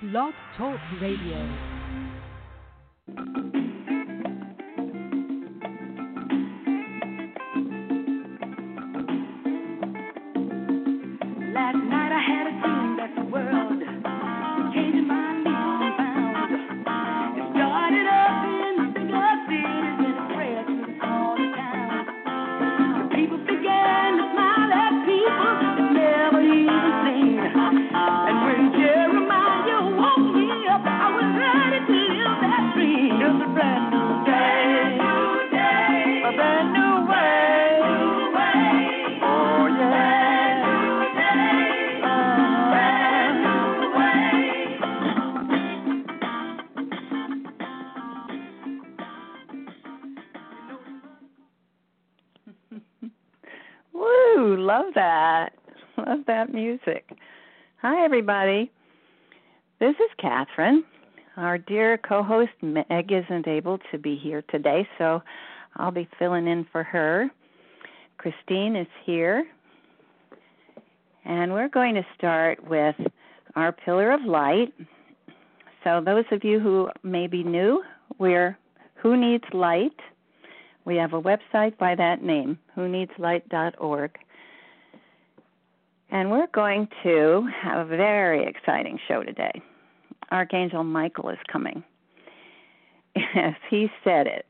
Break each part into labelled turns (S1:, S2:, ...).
S1: Blog Talk Radio.
S2: Everybody. This is Kathryn. Our dear co host Meg isn't able to be here today, so I'll be filling in for her. Christine is here. And we're going to start with our pillar of light. So, those of you who may be new, we're Who Needs Light. We have a website by that name, whoneedslight.org. And we're going to have a very exciting show today. Archangel Michael is coming. As he said it,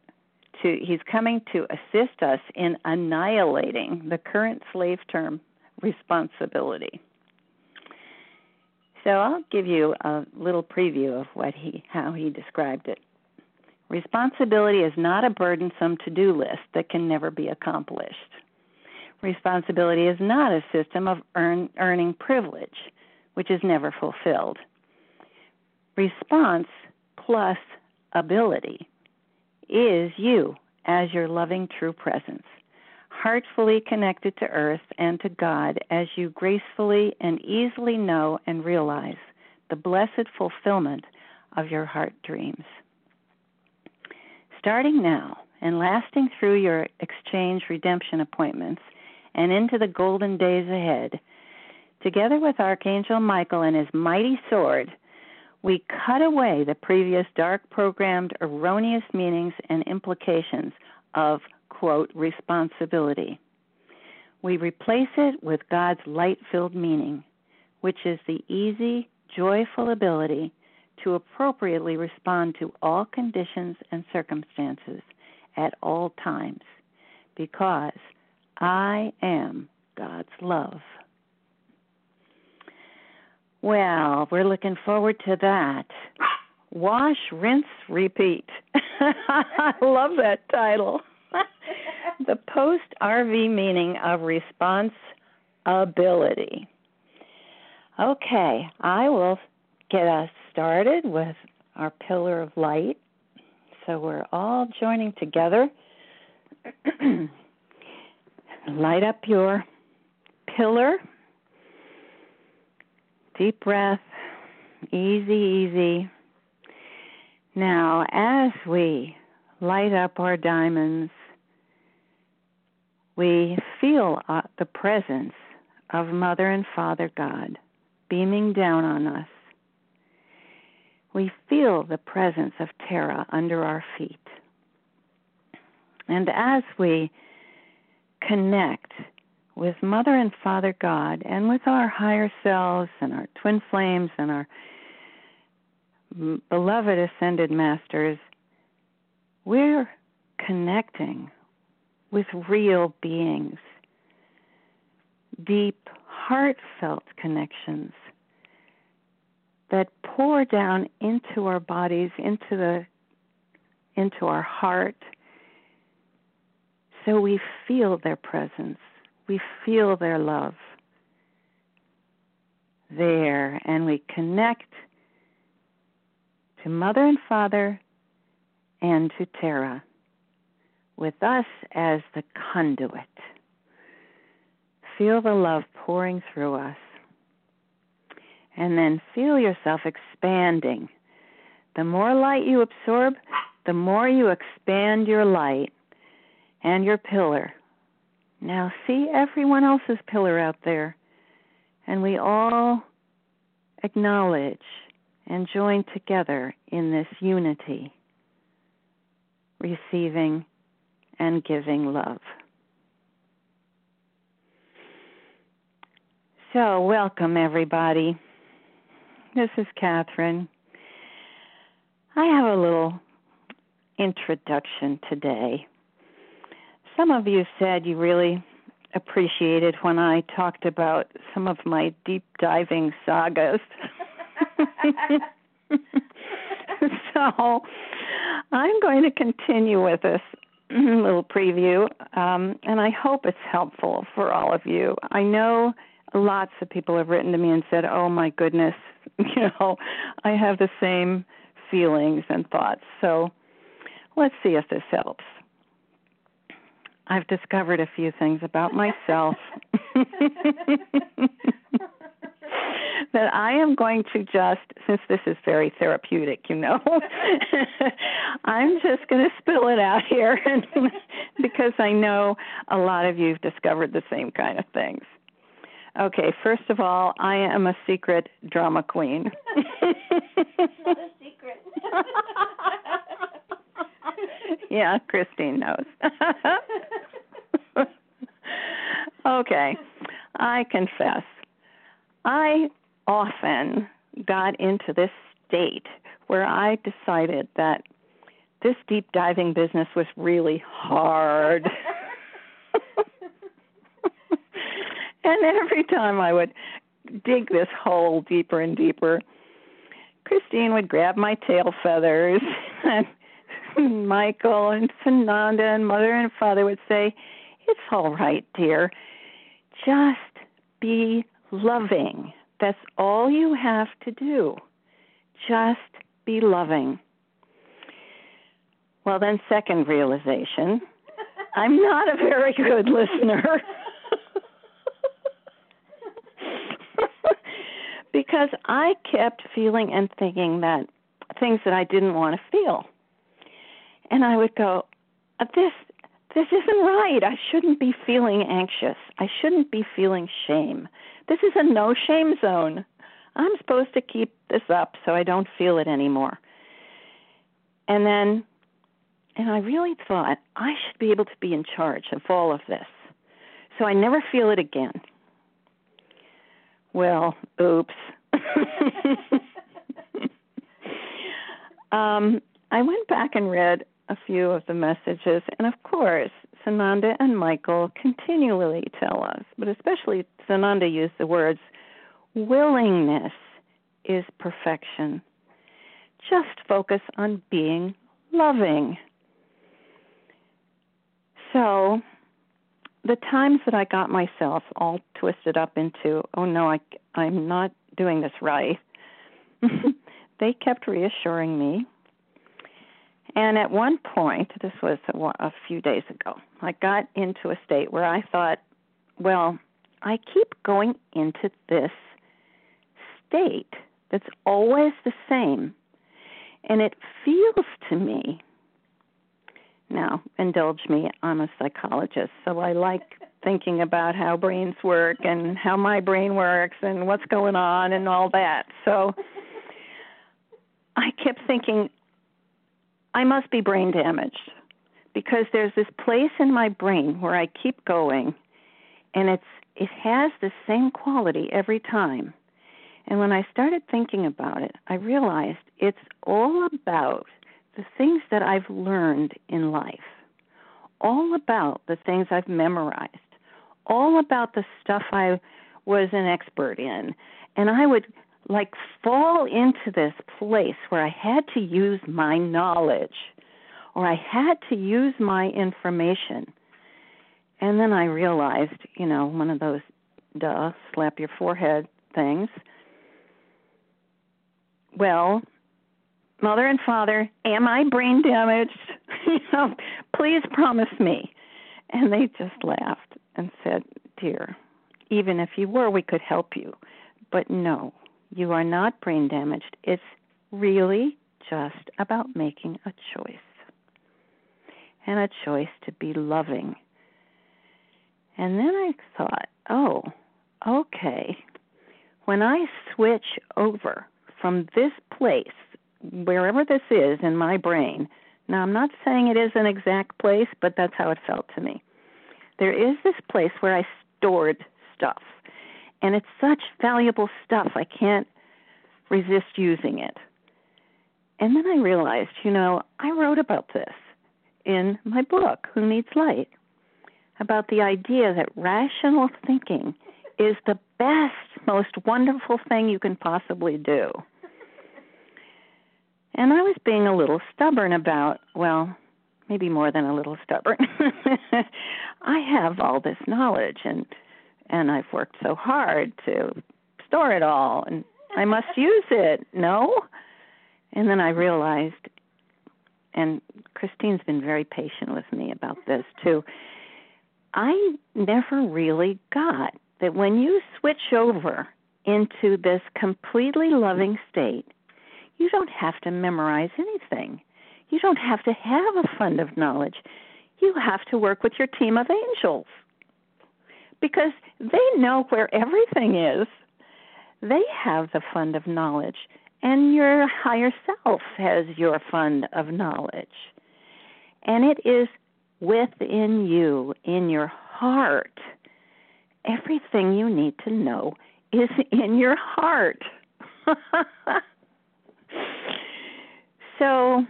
S2: to, he's coming to assist us in annihilating the current slave term responsibility. So I'll give you a little preview of what he how he described it. Responsibility is not a burdensome to do list that can never be accomplished. Responsibility is not a system of earn, earning privilege, which is never fulfilled. Response plus ability is you as your loving true presence, heartfully connected to earth and to God as you gracefully and easily know and realize the blessed fulfillment of your heart dreams. Starting now and lasting through your exchange redemption appointments and into the golden days ahead, together with Archangel Michael and his mighty sword, we cut away the previous dark programmed erroneous meanings and implications of, quote, responsibility. We replace it with God's light filled meaning, which is the easy, joyful ability to appropriately respond to all conditions and circumstances at all times, because I am God's love. Well, we're looking forward to that. Wash, rinse, repeat. I love that title. the post RV meaning of responsibility. Okay, I will get us started with our pillar of light. So we're all joining together. Light up your pillar. Deep breath. Easy, easy. Now, as we light up our diamonds, we feel uh, the presence of Mother and Father God beaming down on us. We feel the presence of Terra under our feet. And as we connect with Mother and Father God and with our higher selves and our twin flames and our beloved ascended masters, we're connecting with real beings, deep, heartfelt connections that pour down into our bodies, into the into our heart, so we feel their presence, we feel their love there, and we connect to Mother and Father and to Terra, with us as the conduit. Feel the love pouring through us. And then feel yourself expanding. The more light you absorb, the more you expand your light and your pillar. Now, see everyone else's pillar out there, and we all acknowledge and join together in this unity, receiving and giving love. So, welcome everybody. This is Kathryn. I have a little introduction today. Some of you said you really appreciated when I talked about some of my deep diving sagas. so I'm going to continue with this little preview, um, and I hope it's helpful for all of you. I know lots of people have written to me and said, "Oh my goodness, you know, I have the same feelings and thoughts." So let's see if this helps. I've discovered a few things about myself that I am going to just, since this is very therapeutic, you know, I'm just going to spill it out here because I know a lot of you have discovered the same kind of things. Okay, first of all, I am a secret drama queen.
S3: Not a secret.
S2: yeah, Christine knows. okay, I confess, I often got into this state where I decided that this deep diving business was really hard. and every time I would dig this hole deeper and deeper, Christine would grab my tail feathers and Michael and Sananda and mother and father would say, It's all right, dear. Just be loving. That's all you have to do. Just be loving. Well, then, second realization I'm not a very good listener. because I kept feeling and thinking that things that I didn't want to feel. And I would go, uh, this this isn't right. I shouldn't be feeling anxious. I shouldn't be feeling shame. This is a no shame zone. I'm supposed to keep this up so I don't feel it anymore. And then and I really thought I should be able to be in charge of all of this. So I never feel it again. Well, oops. um, I went back and read a few of the messages, and of course, Sananda and Michael continually tell us, but especially Sananda used the words, willingness is perfection. Just focus on being loving. So, the times that I got myself all twisted up into, oh no, I, I'm not doing this right, they kept reassuring me. And at one point, this was a, a few days ago, I got into a state where I thought, well, I keep going into this state that's always the same. And it feels to me now, indulge me, I'm a psychologist, so I like thinking about how brains work and how my brain works and what's going on and all that. So I kept thinking, I must be brain damaged because there's this place in my brain where I keep going and it's it has the same quality every time. And when I started thinking about it, I realized it's all about the things that I've learned in life, all about the things I've memorized, all about the stuff I was an expert in. And I would like fall into this place where I had to use my knowledge or I had to use my information. And then I realized, you know, one of those duh, slap your forehead things. Well, mother and father, am I brain damaged? you know, please promise me. And they just laughed and said, Dear, even if you were, we could help you. But no, you are not brain damaged. It's really just about making a choice. And a choice to be loving. And then I thought, oh, okay. When I switch over from this place, wherever this is in my brain. Now, I'm not saying it is an exact place, but that's how it felt to me. There is this place where I stored stuff, and it's such valuable stuff, I can't resist using it. And then I realized, you know, I wrote about this in my book, Who Needs Light, about the idea that rational thinking is the best, most wonderful thing you can possibly do. And I was being a little stubborn about, well, maybe more than a little stubborn. I have all this knowledge and and I've worked so hard to store it all and I must use it. No? And then I realized and Christine's been very patient with me about this too. I never really got that when you switch over into this completely loving state, you don't have to memorize anything. You don't have to have a fund of knowledge. You have to work with your team of angels because they know where everything is. They have the fund of knowledge, and your higher self has your fund of knowledge. And it is within you, in your heart. Everything you need to know is in your heart. so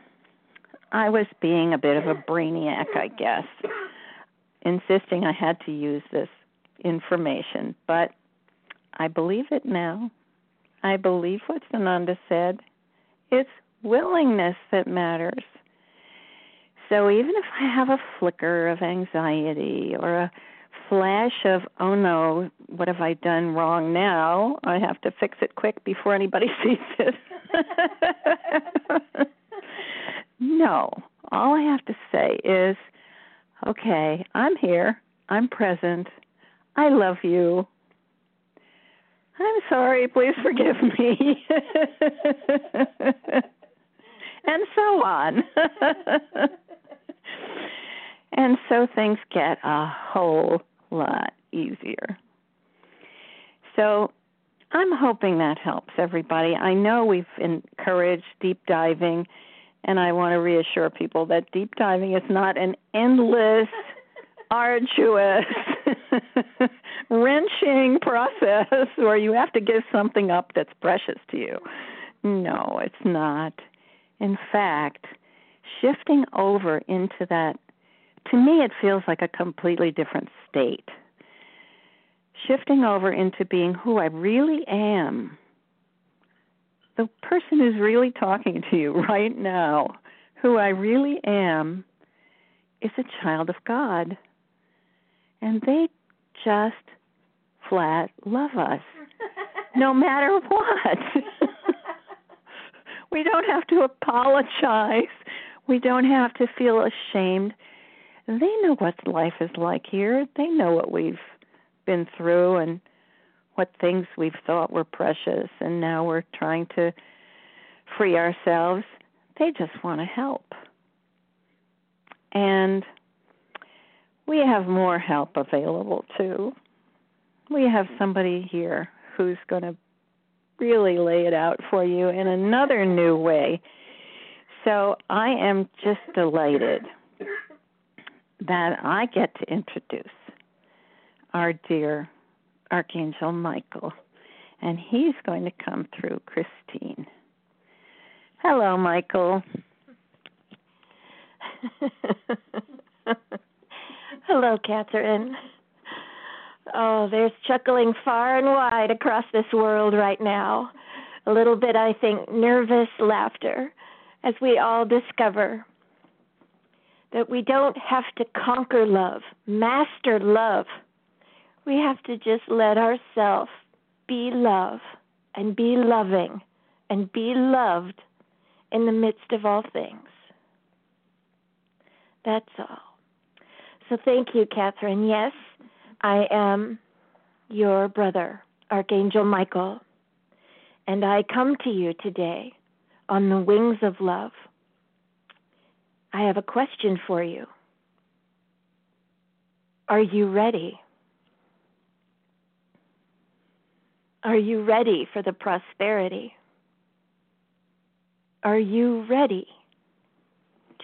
S2: I was being a bit of a brainiac, I guess, insisting I had to use this information. But I believe it now. I believe what Sananda said. It's willingness that matters. So even if I have a flicker of anxiety or a flash of, oh no, what have I done wrong now? I have to fix it quick before anybody sees it. no. All I have to say is, okay, I'm here. I'm present. I love you. I'm sorry. Please forgive me. and so on. and so things get a whole lot easier. So I'm hoping that helps everybody. I know we've encouraged deep diving, and I want to reassure people that deep diving is not an endless, arduous, wrenching process where you have to give something up that's precious to you. No, it's not. In fact, shifting over into that, to me, it feels like a completely different state shifting over into being who I really am. The person who's really talking to you right now, who I really am, is a child of God. And they just flat love us, no matter what. we don't have to apologize. We don't have to feel ashamed. They know what life is like here. They know what we've been through and what things we've thought were precious and now we're trying to free ourselves. They just want to help. And we have more help available too. We have somebody here who's going to really lay it out for you in another new way. So I am just delighted that I get to introduce our dear Archangel Michael, and he's going to come through Christine. Hello, Michael.
S3: Hello, Kathryn. Oh, there's chuckling far and wide across this world right now. A little bit, I think, nervous laughter as we all discover that we don't have to conquer love, master love we have to just let ourselves be love and be loving and be loved in the midst of all things. That's all. So thank you, Kathryn. Yes, I am your brother, Archangel Michael, and I come to you today on the wings of love. I have a question for you. Are you ready? Are you ready for the prosperity? Are you ready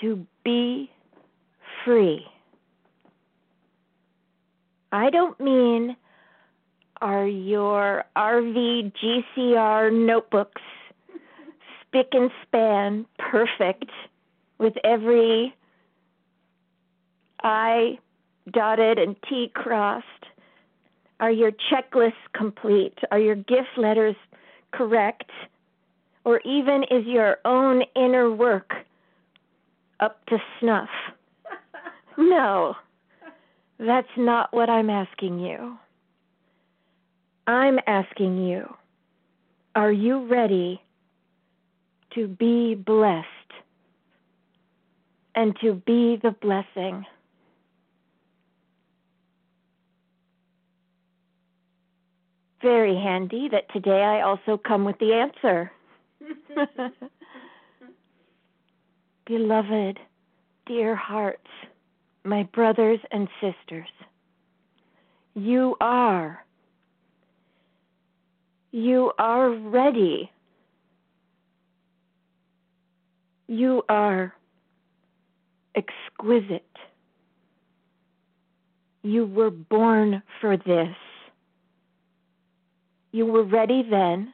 S3: to be free? I don't mean are your RV GCR notebooks spick and span perfect with every I dotted and T crossed? Are your checklists complete? Are your gift letters correct? Or even is your own inner work up to snuff? No, that's not what I'm asking you. I'm asking you, are you ready to be blessed and to be the blessing? Very handy that today I also come with the answer. Beloved, dear hearts, my brothers and sisters, you are. You are ready. You are exquisite. You were born for this. You were ready then,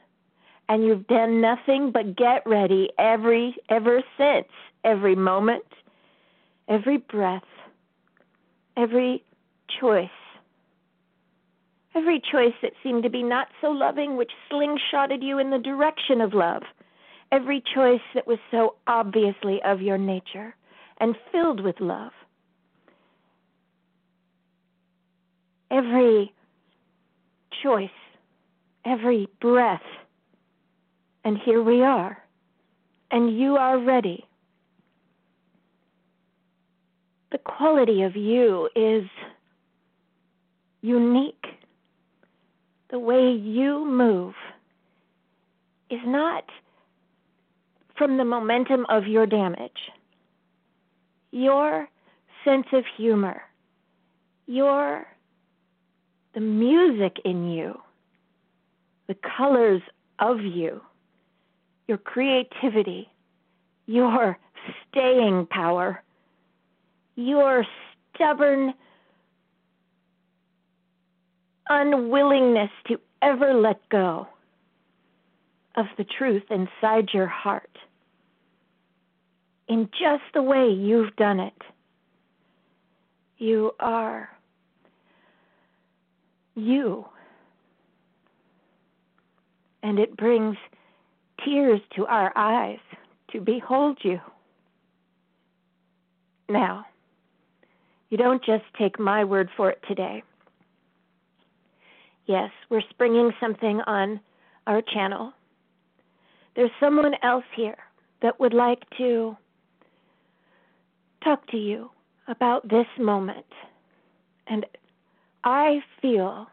S3: and you've done nothing but get ready every ever since, every moment, every breath, every choice. Every choice that seemed to be not so loving, which slingshotted you in the direction of love. Every choice that was so obviously of your nature and filled with love. Every choice, every breath. And here we are. And you are ready. The quality of you is unique. The way you move is not from the momentum of your damage. Your sense of humor, your the music in you, the colors of you, your creativity, your staying power, your stubborn unwillingness to ever let go of the truth inside your heart in just the way you've done it. You are you. And it brings tears to our eyes to behold you. Now, you don't just take my word for it today. Yes, we're springing something on our channel. There's someone else here that would like to talk to you about this moment. And I feel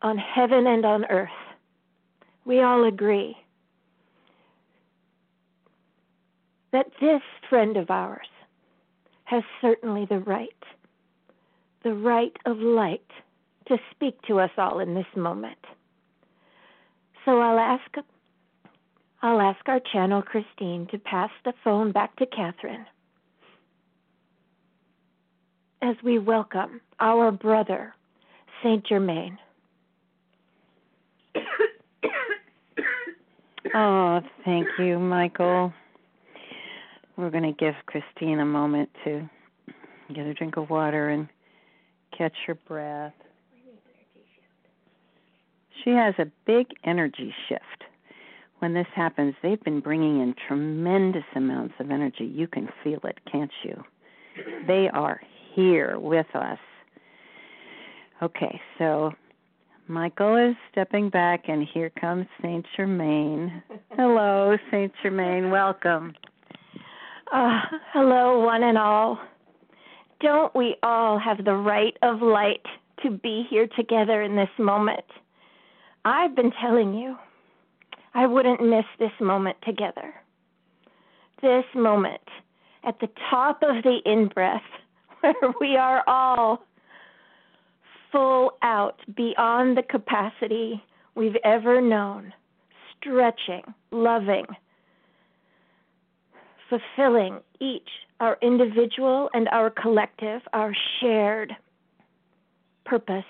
S3: on heaven and on earth, we all agree that this friend of ours has certainly the right, the right of light to speak to us all in this moment. So I'll ask I'll ask our channel Christine to pass the phone back to Kathryn as we welcome our brother, Saint Germain.
S2: oh, thank you, Michael. We're going to give Christine a moment to get a drink of water and catch her breath. She has a big energy shift. When this happens, they've been bringing in tremendous amounts of energy. You can feel it, can't you? They are here with us. Okay, so Michael is stepping back, and here comes Saint Germain. hello, Saint Germain. Welcome.
S3: Uh, hello, one and all. Don't we all have the right of light to be here together in this moment? I've been telling you, I wouldn't miss this moment together. This moment at the top of the in breath where we are all full out beyond the capacity we've ever known, stretching, loving, fulfilling each our individual and our collective, our shared purpose.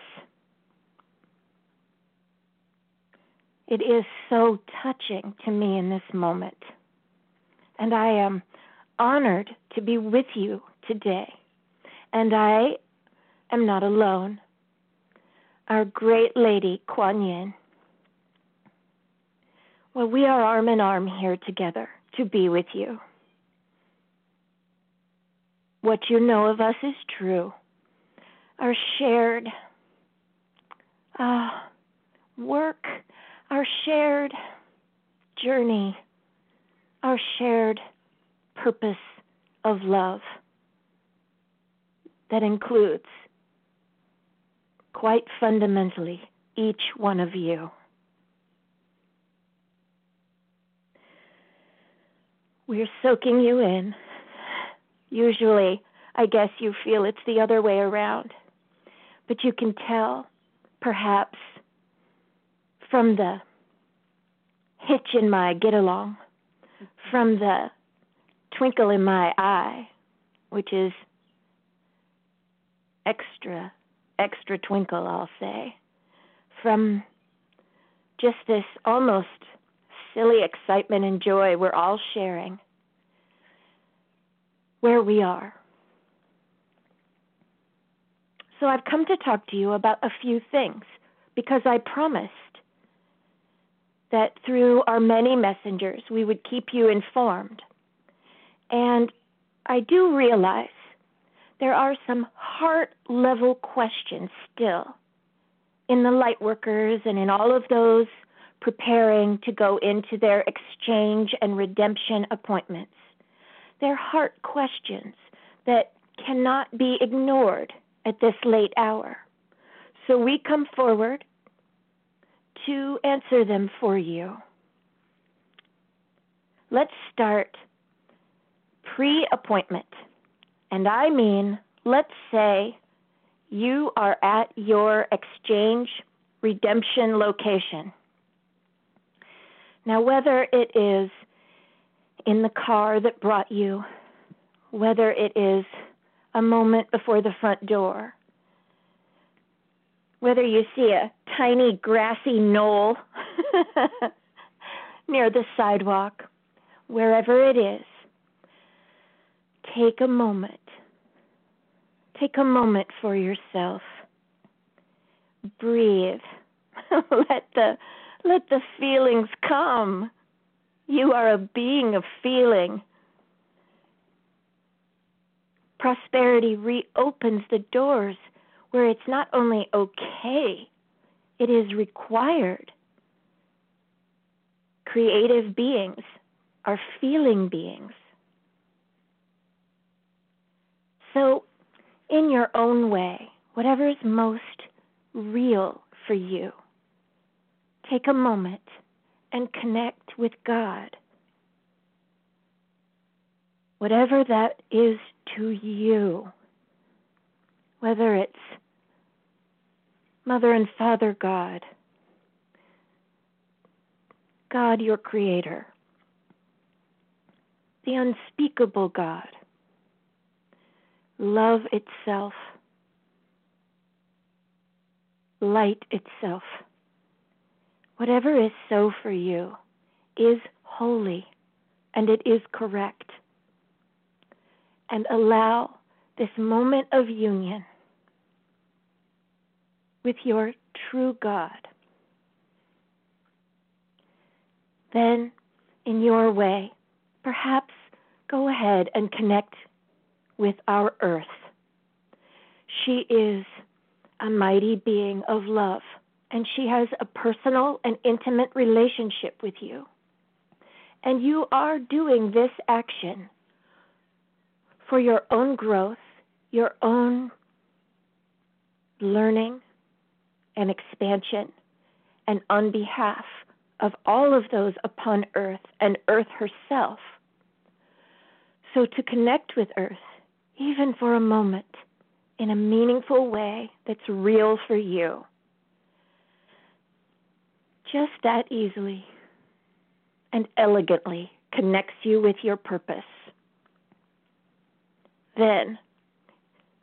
S3: It is so touching to me in this moment. And I am honored to be with you today. And I am not alone. Our great lady, Kuan Yin. Well, we are arm in arm here together to be with you. What you know of us is true. Our shared uh, work, our shared journey, our shared purpose of love that includes, quite fundamentally, each one of you. We're soaking you in. Usually, I guess you feel it's the other way around. But you can tell, perhaps, from the hitch in my get along, from the twinkle in my eye, which is extra, extra twinkle, I'll say, from just this almost silly excitement and joy we're all sharing where we are. So I've come to talk to you about a few things because I promised that through our many messengers we would keep you informed. And I do realize there are some heart level questions still in the light workers and in all of those preparing to go into their exchange and redemption appointments. They're heart questions that cannot be ignored at this late hour. So we come forward to answer them for you. Let's start pre appointment. And I mean, let's say you are at your exchange redemption location. Now, whether it is in the car that brought you, whether it is a moment before the front door, whether you see a tiny grassy knoll near the sidewalk, wherever it is, take a moment. Take a moment for yourself. Breathe. let the let the feelings come. You are a being of feeling. Prosperity reopens the doors where it's not only okay, it is required. Creative beings are feeling beings. So, in your own way, whatever is most real for you, take a moment and connect with God. Whatever that is to you, whether it's Mother and Father God, God, your Creator, the unspeakable God, love itself, light itself. Whatever is so for you is holy and it is correct. And allow this moment of union with your true God. Then, in your way, perhaps go ahead and connect with our earth. She is a mighty being of love and she has a personal and intimate relationship with you. And you are doing this action for your own growth, your own learning and expansion, and on behalf of all of those upon earth and earth herself. So to connect with earth, even for a moment, in a meaningful way that's real for you just that easily and elegantly connects you with your purpose. then,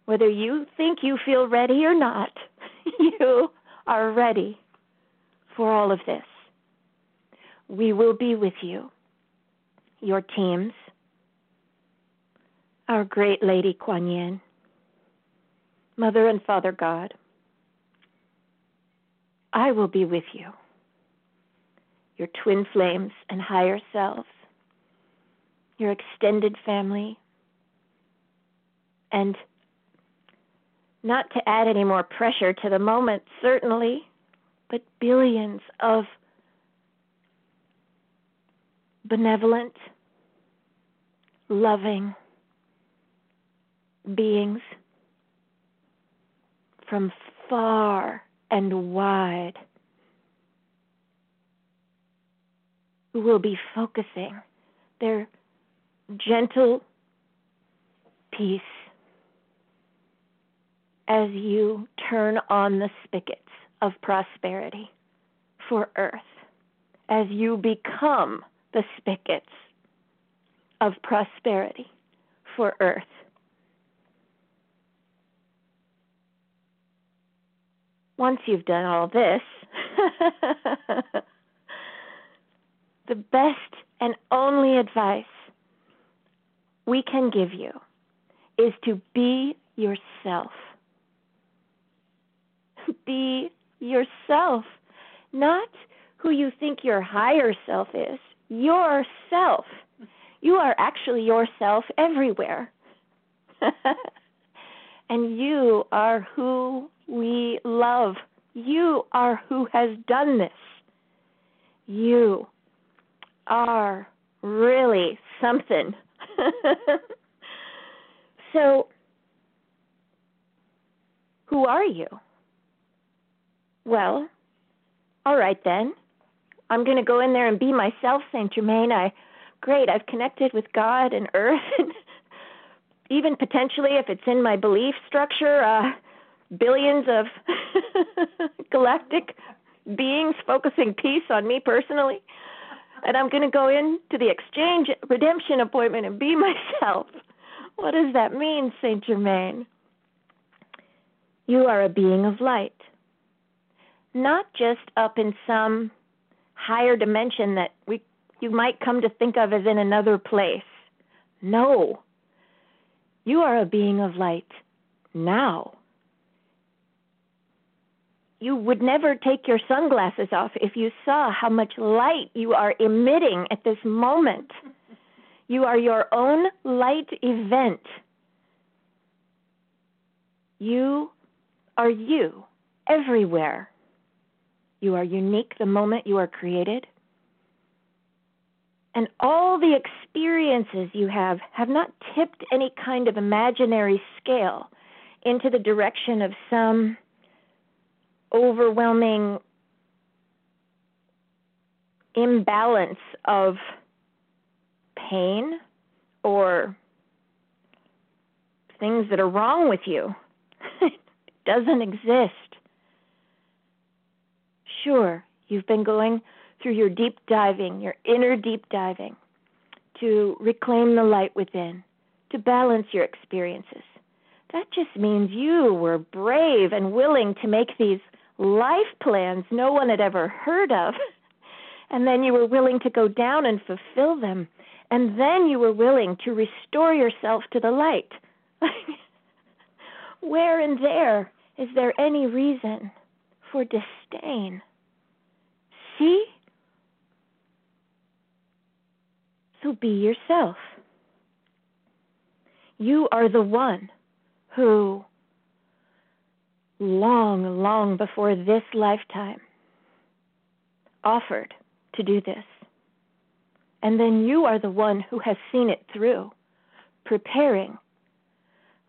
S3: whether you think you feel ready or not, you are ready for all of this. We will be with you, your teams, our great Lady Kuan Yin, Mother and Father God. I will be with you, your twin flames and higher selves, your extended family, and not to add any more pressure to the moment, certainly, but billions of benevolent, loving beings from far and wide who will be focusing their gentle peace as you turn on the spigots of prosperity for earth, as you become the spigots of prosperity for earth. Once you've done all this, the best and only advice we can give you is to be yourself. Be yourself, not who you think your higher self is. Yourself. You are actually yourself everywhere. and you are who we love. You are who has done this. You are really something. so, who are you? Well, all right then. I'm going to go in there and be myself, Saint Germain. I great, I've connected with God and earth and even potentially if it's in my belief structure, uh billions of galactic beings focusing peace on me personally. And I'm going to go into the exchange redemption appointment and be myself. What does that mean, Saint Germain? You are a being of light, not just up in some higher dimension that we you might come to think of as in another place. No. You are a being of light now you would never take your sunglasses off if you saw how much light you are emitting at this moment. You are your own light event. You are you everywhere. You are unique the moment you are created. And all the experiences you have have not tipped any kind of imaginary scale into the direction of some overwhelming imbalance of pain or things that are wrong with you. it doesn't exist. Sure, you've been going through your deep diving, your inner deep diving, to reclaim the light within, to balance your experiences. That just means you were brave and willing to make these life plans no one had ever heard of. And then you were willing to go down and fulfill them. And then you were willing to restore yourself to the light. Where in there is there any reason for disdain? See? So be yourself. You are the one who long, long before this lifetime offered to do this. And then you are the one who has seen it through, preparing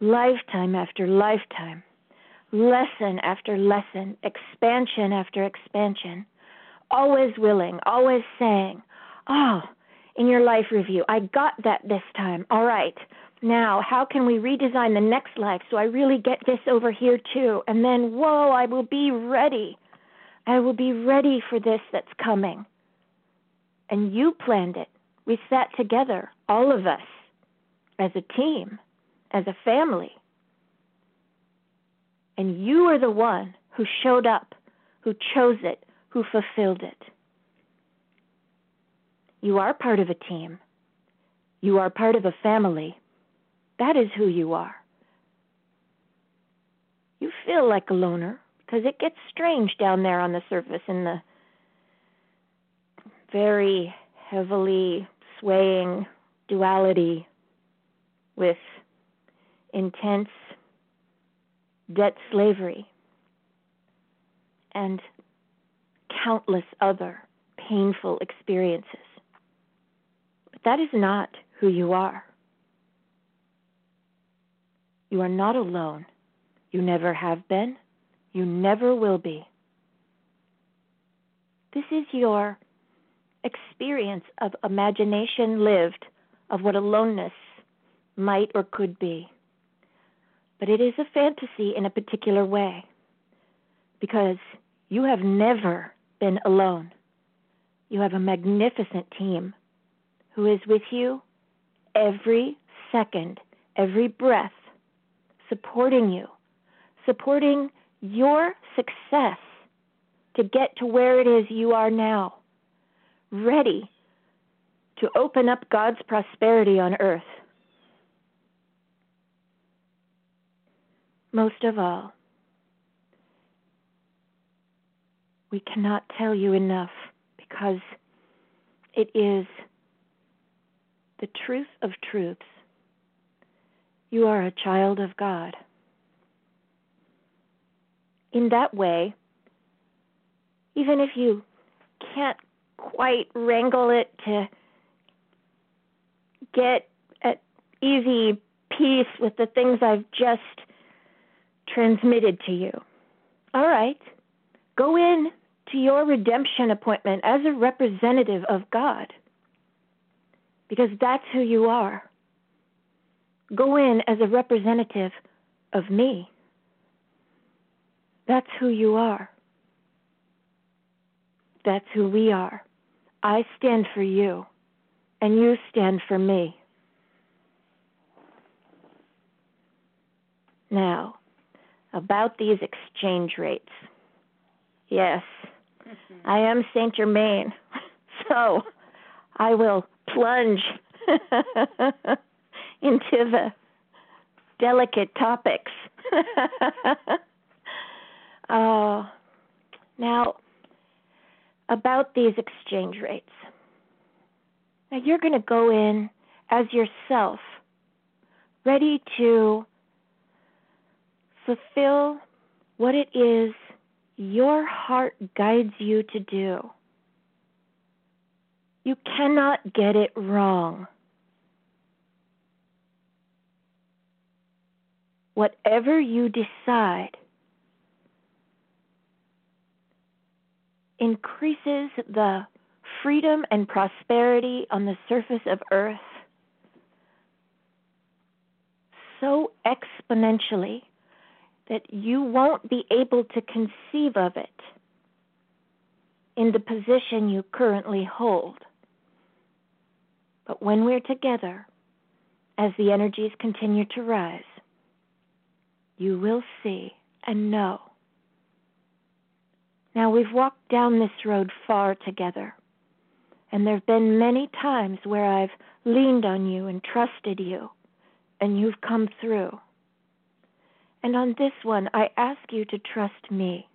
S3: lifetime after lifetime, lesson after lesson, expansion after expansion, always willing, always saying, Oh, in your life review, I got that this time. All right, now, how can we redesign the next life so I really get this over here too? And then, whoa, I will be ready. I will be ready for this that's coming. And you planned it. We sat together, all of us, as a team, as a family. And you are the one who showed up, who chose it, who fulfilled it. You are part of a team. You are part of a family. That is who you are. You feel like a loner because it gets strange down there on the surface in the very heavily swaying duality with intense debt slavery and countless other painful experiences. But that is not who you are. You are not alone. You never have been. You never will be. This is your experience of imagination lived of what aloneness might or could be. But it is a fantasy in a particular way because you have never been alone. You have a magnificent team who is with you every second, every breath, supporting you, supporting your success to get to where it is you are now, ready to open up God's prosperity on earth. Most of all, we cannot tell you enough because it is the truth of truths. You are a child of God. In that way, even if you can't quite wrangle it to get at easy peace with the things I've just transmitted to you. All right, go in to your redemption appointment as a representative of God because that's who you are. Go in as a representative of me. That's who you are. That's who we are. I stand for you, and you stand for me. Now, about these exchange rates. Yes, mm-hmm. I am Saint Germain, so I will plunge into the delicate topics. uh, now, about these exchange rates. Now, you're going to go in as yourself, ready to fulfill what it is your heart guides you to do. You cannot get it wrong. Whatever you decide increases the freedom and prosperity on the surface of earth so exponentially that you won't be able to conceive of it in the position you currently hold. But when we're together, as the energies continue to rise, you will see and know. Now, we've walked down this road far together, and there have been many times where I've leaned on you and trusted you, and you've come through. And on this one, I ask you to trust me.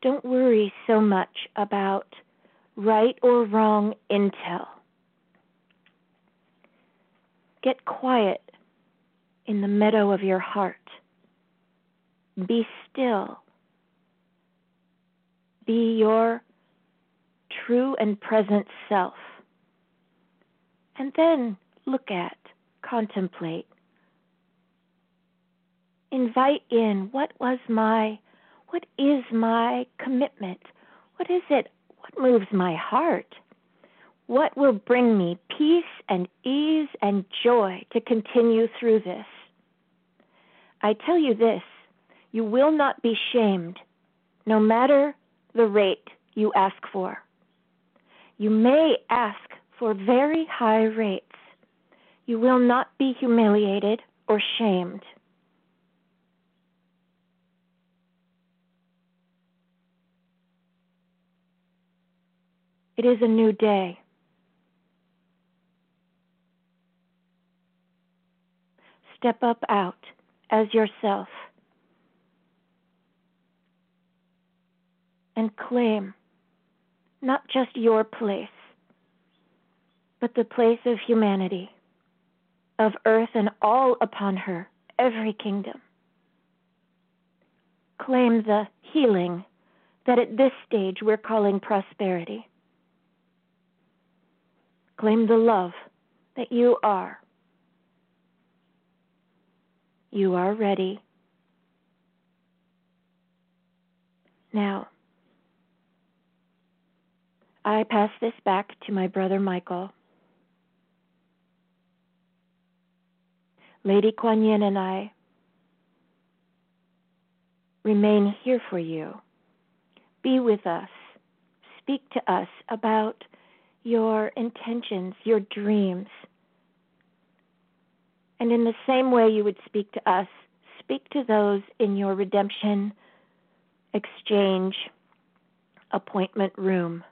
S3: Don't worry so much about right or wrong intel. Get quiet in the meadow of your heart. Be still. Be your true and present self. And then look at, contemplate, invite in what was my, what is my commitment? What is it what moves my heart? What will bring me peace and ease and joy to continue through this? I tell you this you will not be shamed, no matter the rate you ask for. You may ask for very high rates. You will not be humiliated or shamed. It is a new day. Step up out as yourself and claim not just your place, but the place of humanity, of earth and all upon her, every kingdom. Claim the healing that at this stage we're calling prosperity. Claim the love that you are. You are ready. Now, I pass this back to my brother Michael. Lady Kuan Yin and I remain here for you. Be with us. Speak to us about your intentions, your dreams. And in the same way you would speak to us, speak to those in your redemption exchange appointment room.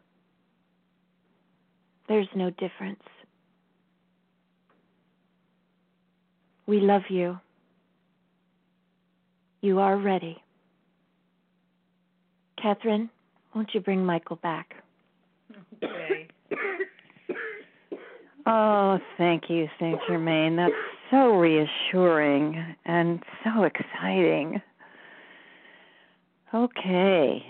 S3: There's no difference. We love you. You are ready. Kathryn, won't you bring Michael back?
S2: Okay. Oh, thank you, Saint Germain. That's so reassuring and so exciting. Okay.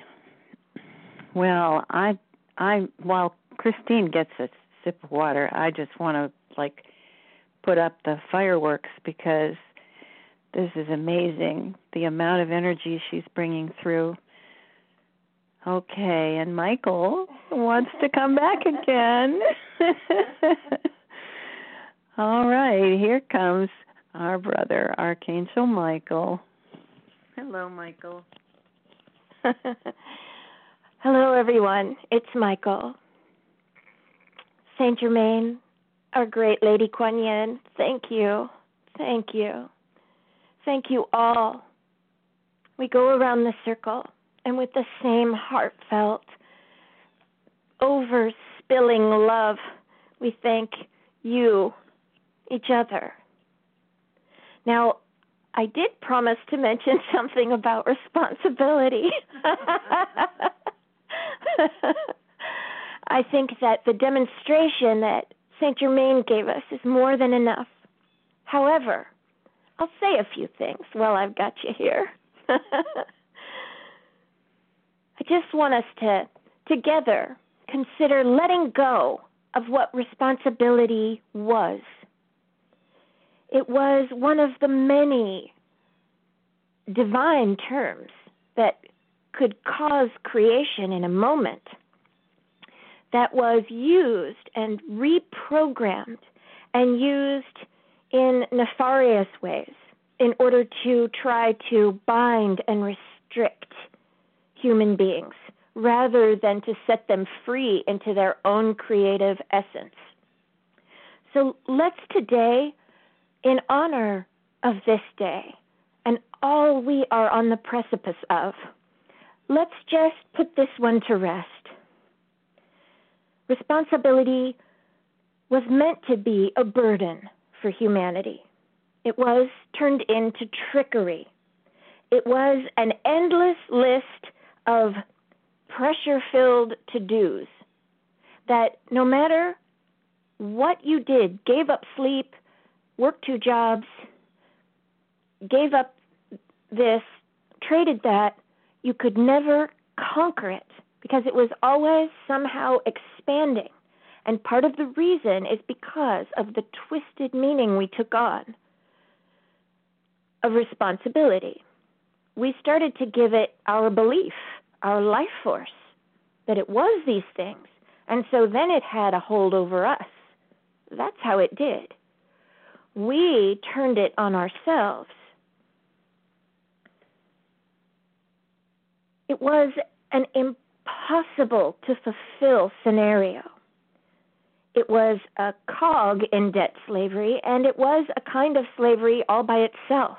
S2: Well, I I while Christine gets a sip of water, I just want to like put up the fireworks because this is amazing the amount of energy she's bringing through. Okay, and Michael wants to come back again. All right, here comes our brother, Archangel Michael. Hello, Michael.
S3: Hello, everyone. It's Michael. Saint Germain, our great Lady Kuan Yin, thank you. Thank you. Thank you all. We go around the circle and with the same heartfelt, overspilling love, we thank you, each other. Now, I did promise to mention something about responsibility. I think that the demonstration that Saint Germain gave us is more than enough. However, I'll say a few things while I've got you here. I just want us to together consider letting go of what responsibility was. It was one of the many divine terms that could cause creation in a moment that was used and reprogrammed and used in nefarious ways in order to try to bind and restrict human beings rather than to set them free into their own creative essence. So let's today, in honor of this day and all we are on the precipice of, let's just put this one to rest. Responsibility was meant to be a burden for humanity. It was turned into trickery. It was an endless list of pressure filled to dos that no matter what you did, gave up sleep, worked two jobs, gave up this, traded that, you could never conquer it because it was always somehow expanding. And part of the reason is because of the twisted meaning we took on of responsibility. We started to give it our belief our life force, that it was these things. And so then it had a hold over us. That's how it did. We turned it on ourselves. It was an impossible to fulfill scenario. it was a cog in debt slavery, and it was a kind of slavery all by itself.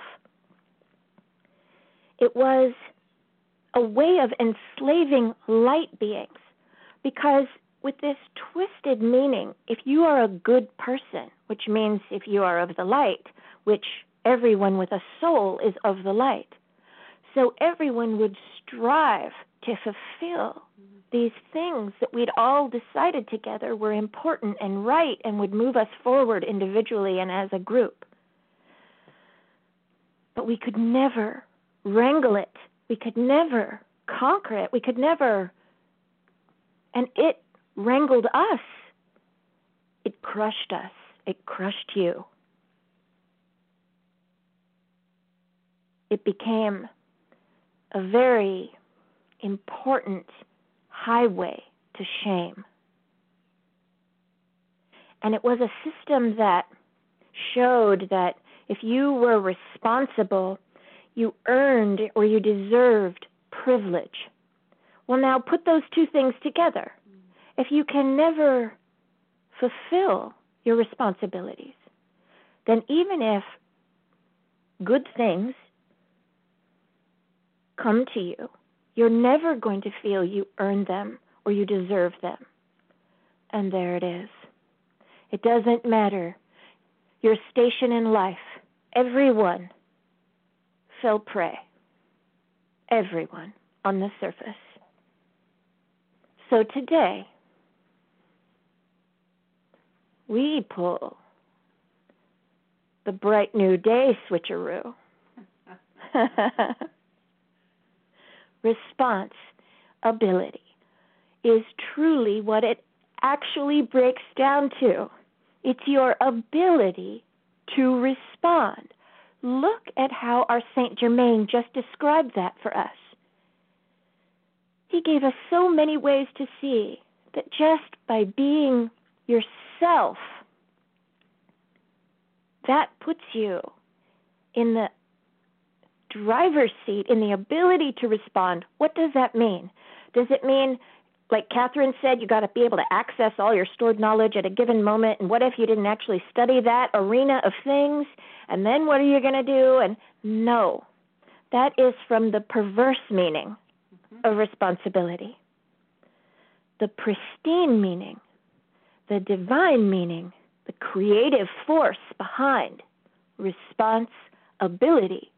S3: It was a way of enslaving light beings because with this twisted meaning, if you are a good person, which means if you are of the light, which everyone with a soul is of the light, so everyone would strive to fulfill these things that we'd all decided together were important and right and would move us forward individually and as a group. But we could never wrangle it. We could never conquer it. We could never. And it wrangled us. It crushed us. It crushed you. It became a very important highway to shame. And it was a system that showed that if you were responsible, you earned or you deserved privilege. Well, now put those two things together. If you can never fulfill your responsibilities, then even if good things come to you, you're never going to feel you earn them or you deserve them. And there it is. It doesn't matter your station in life, everyone fell prey. Everyone on the surface. So today, we pull the bright new day switcheroo. Response ability is truly what it actually breaks down to. It's your ability to respond. Look at how our Saint Germain just described that for us. He gave us so many ways to see that just by being yourself, that puts you in the driver's seat, in the ability to respond. What does that mean? Does it mean, like Kathryn said, you got to be able to access all your stored knowledge at a given moment? And what if you didn't actually study that arena of things? And then what are you going to do? And no, that is from the perverse meaning mm-hmm. of responsibility. The pristine meaning, the divine meaning, the creative force behind responsibility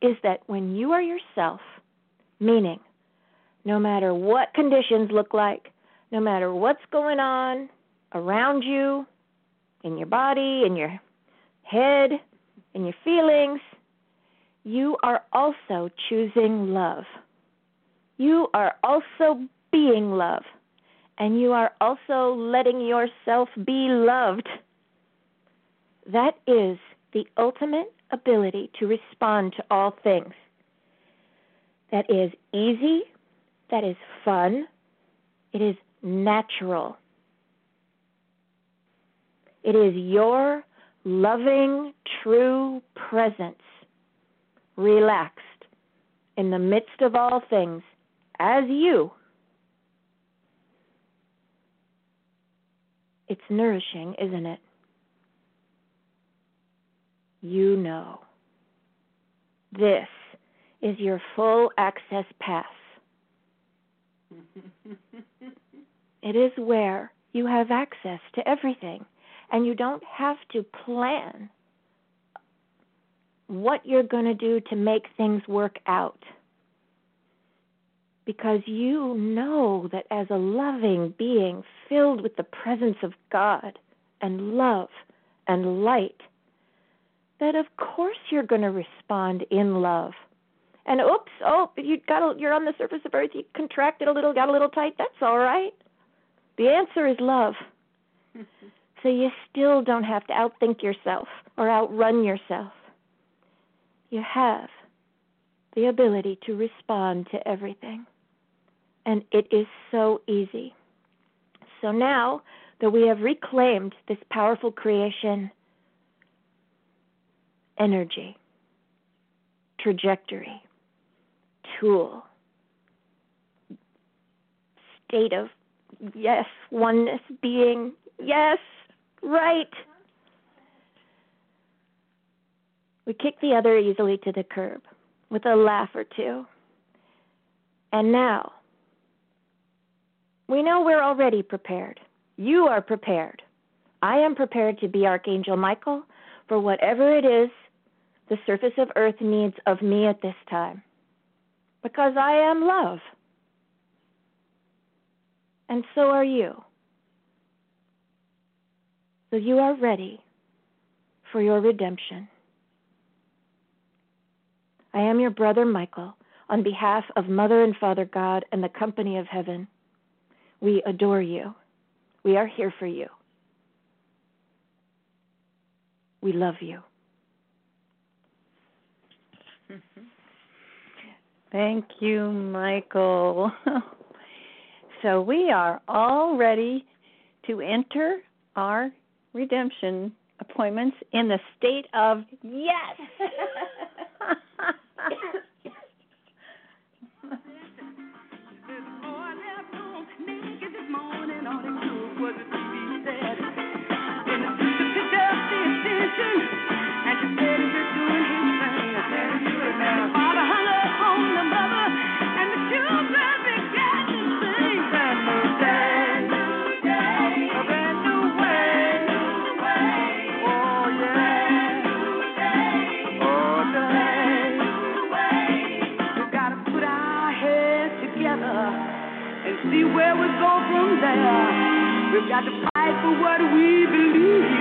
S3: is that when you are yourself, meaning no matter what conditions look like, no matter what's going on around you, in your body, in your head, in your feelings, you are also choosing love. You are also being love. And you are also letting yourself be loved. That is the ultimate ability to respond to all things. That is easy, that is fun, it is natural. It is your loving, true presence, relaxed in the midst of all things, as you. It's nourishing, isn't it? You know. This is your full access pass. it is where you have access to everything, and you don't have to plan what you're going to do to make things work out. Because you know that as a loving being filled with the presence of God and love and light, that of course you're going to respond in love. And oops, oh, you got a, you're on the surface of Earth, you contracted a little, got a little tight. That's all right. The answer is love. so you still don't have to outthink yourself or outrun yourself. You have the ability to respond to everything. And it is so easy. So now that we have reclaimed this powerful creation, energy, trajectory, tool, state of, yes, oneness, being, Yes, right. We kick the other easily to the curb with a laugh or two. And now, we know we're already prepared. You are prepared. I am prepared to be Archangel Michael for whatever it is the surface of earth needs of me at this time. Because I am love. And so are you. So you are ready for your redemption. I am your brother Michael on behalf of Mother and Father God and the company of heaven. We adore you. We are here for you. We love you.
S1: Thank you, Michael. so we are all ready to enter our redemption appointments in the state of yes.
S4: We've got to fight for what we believe.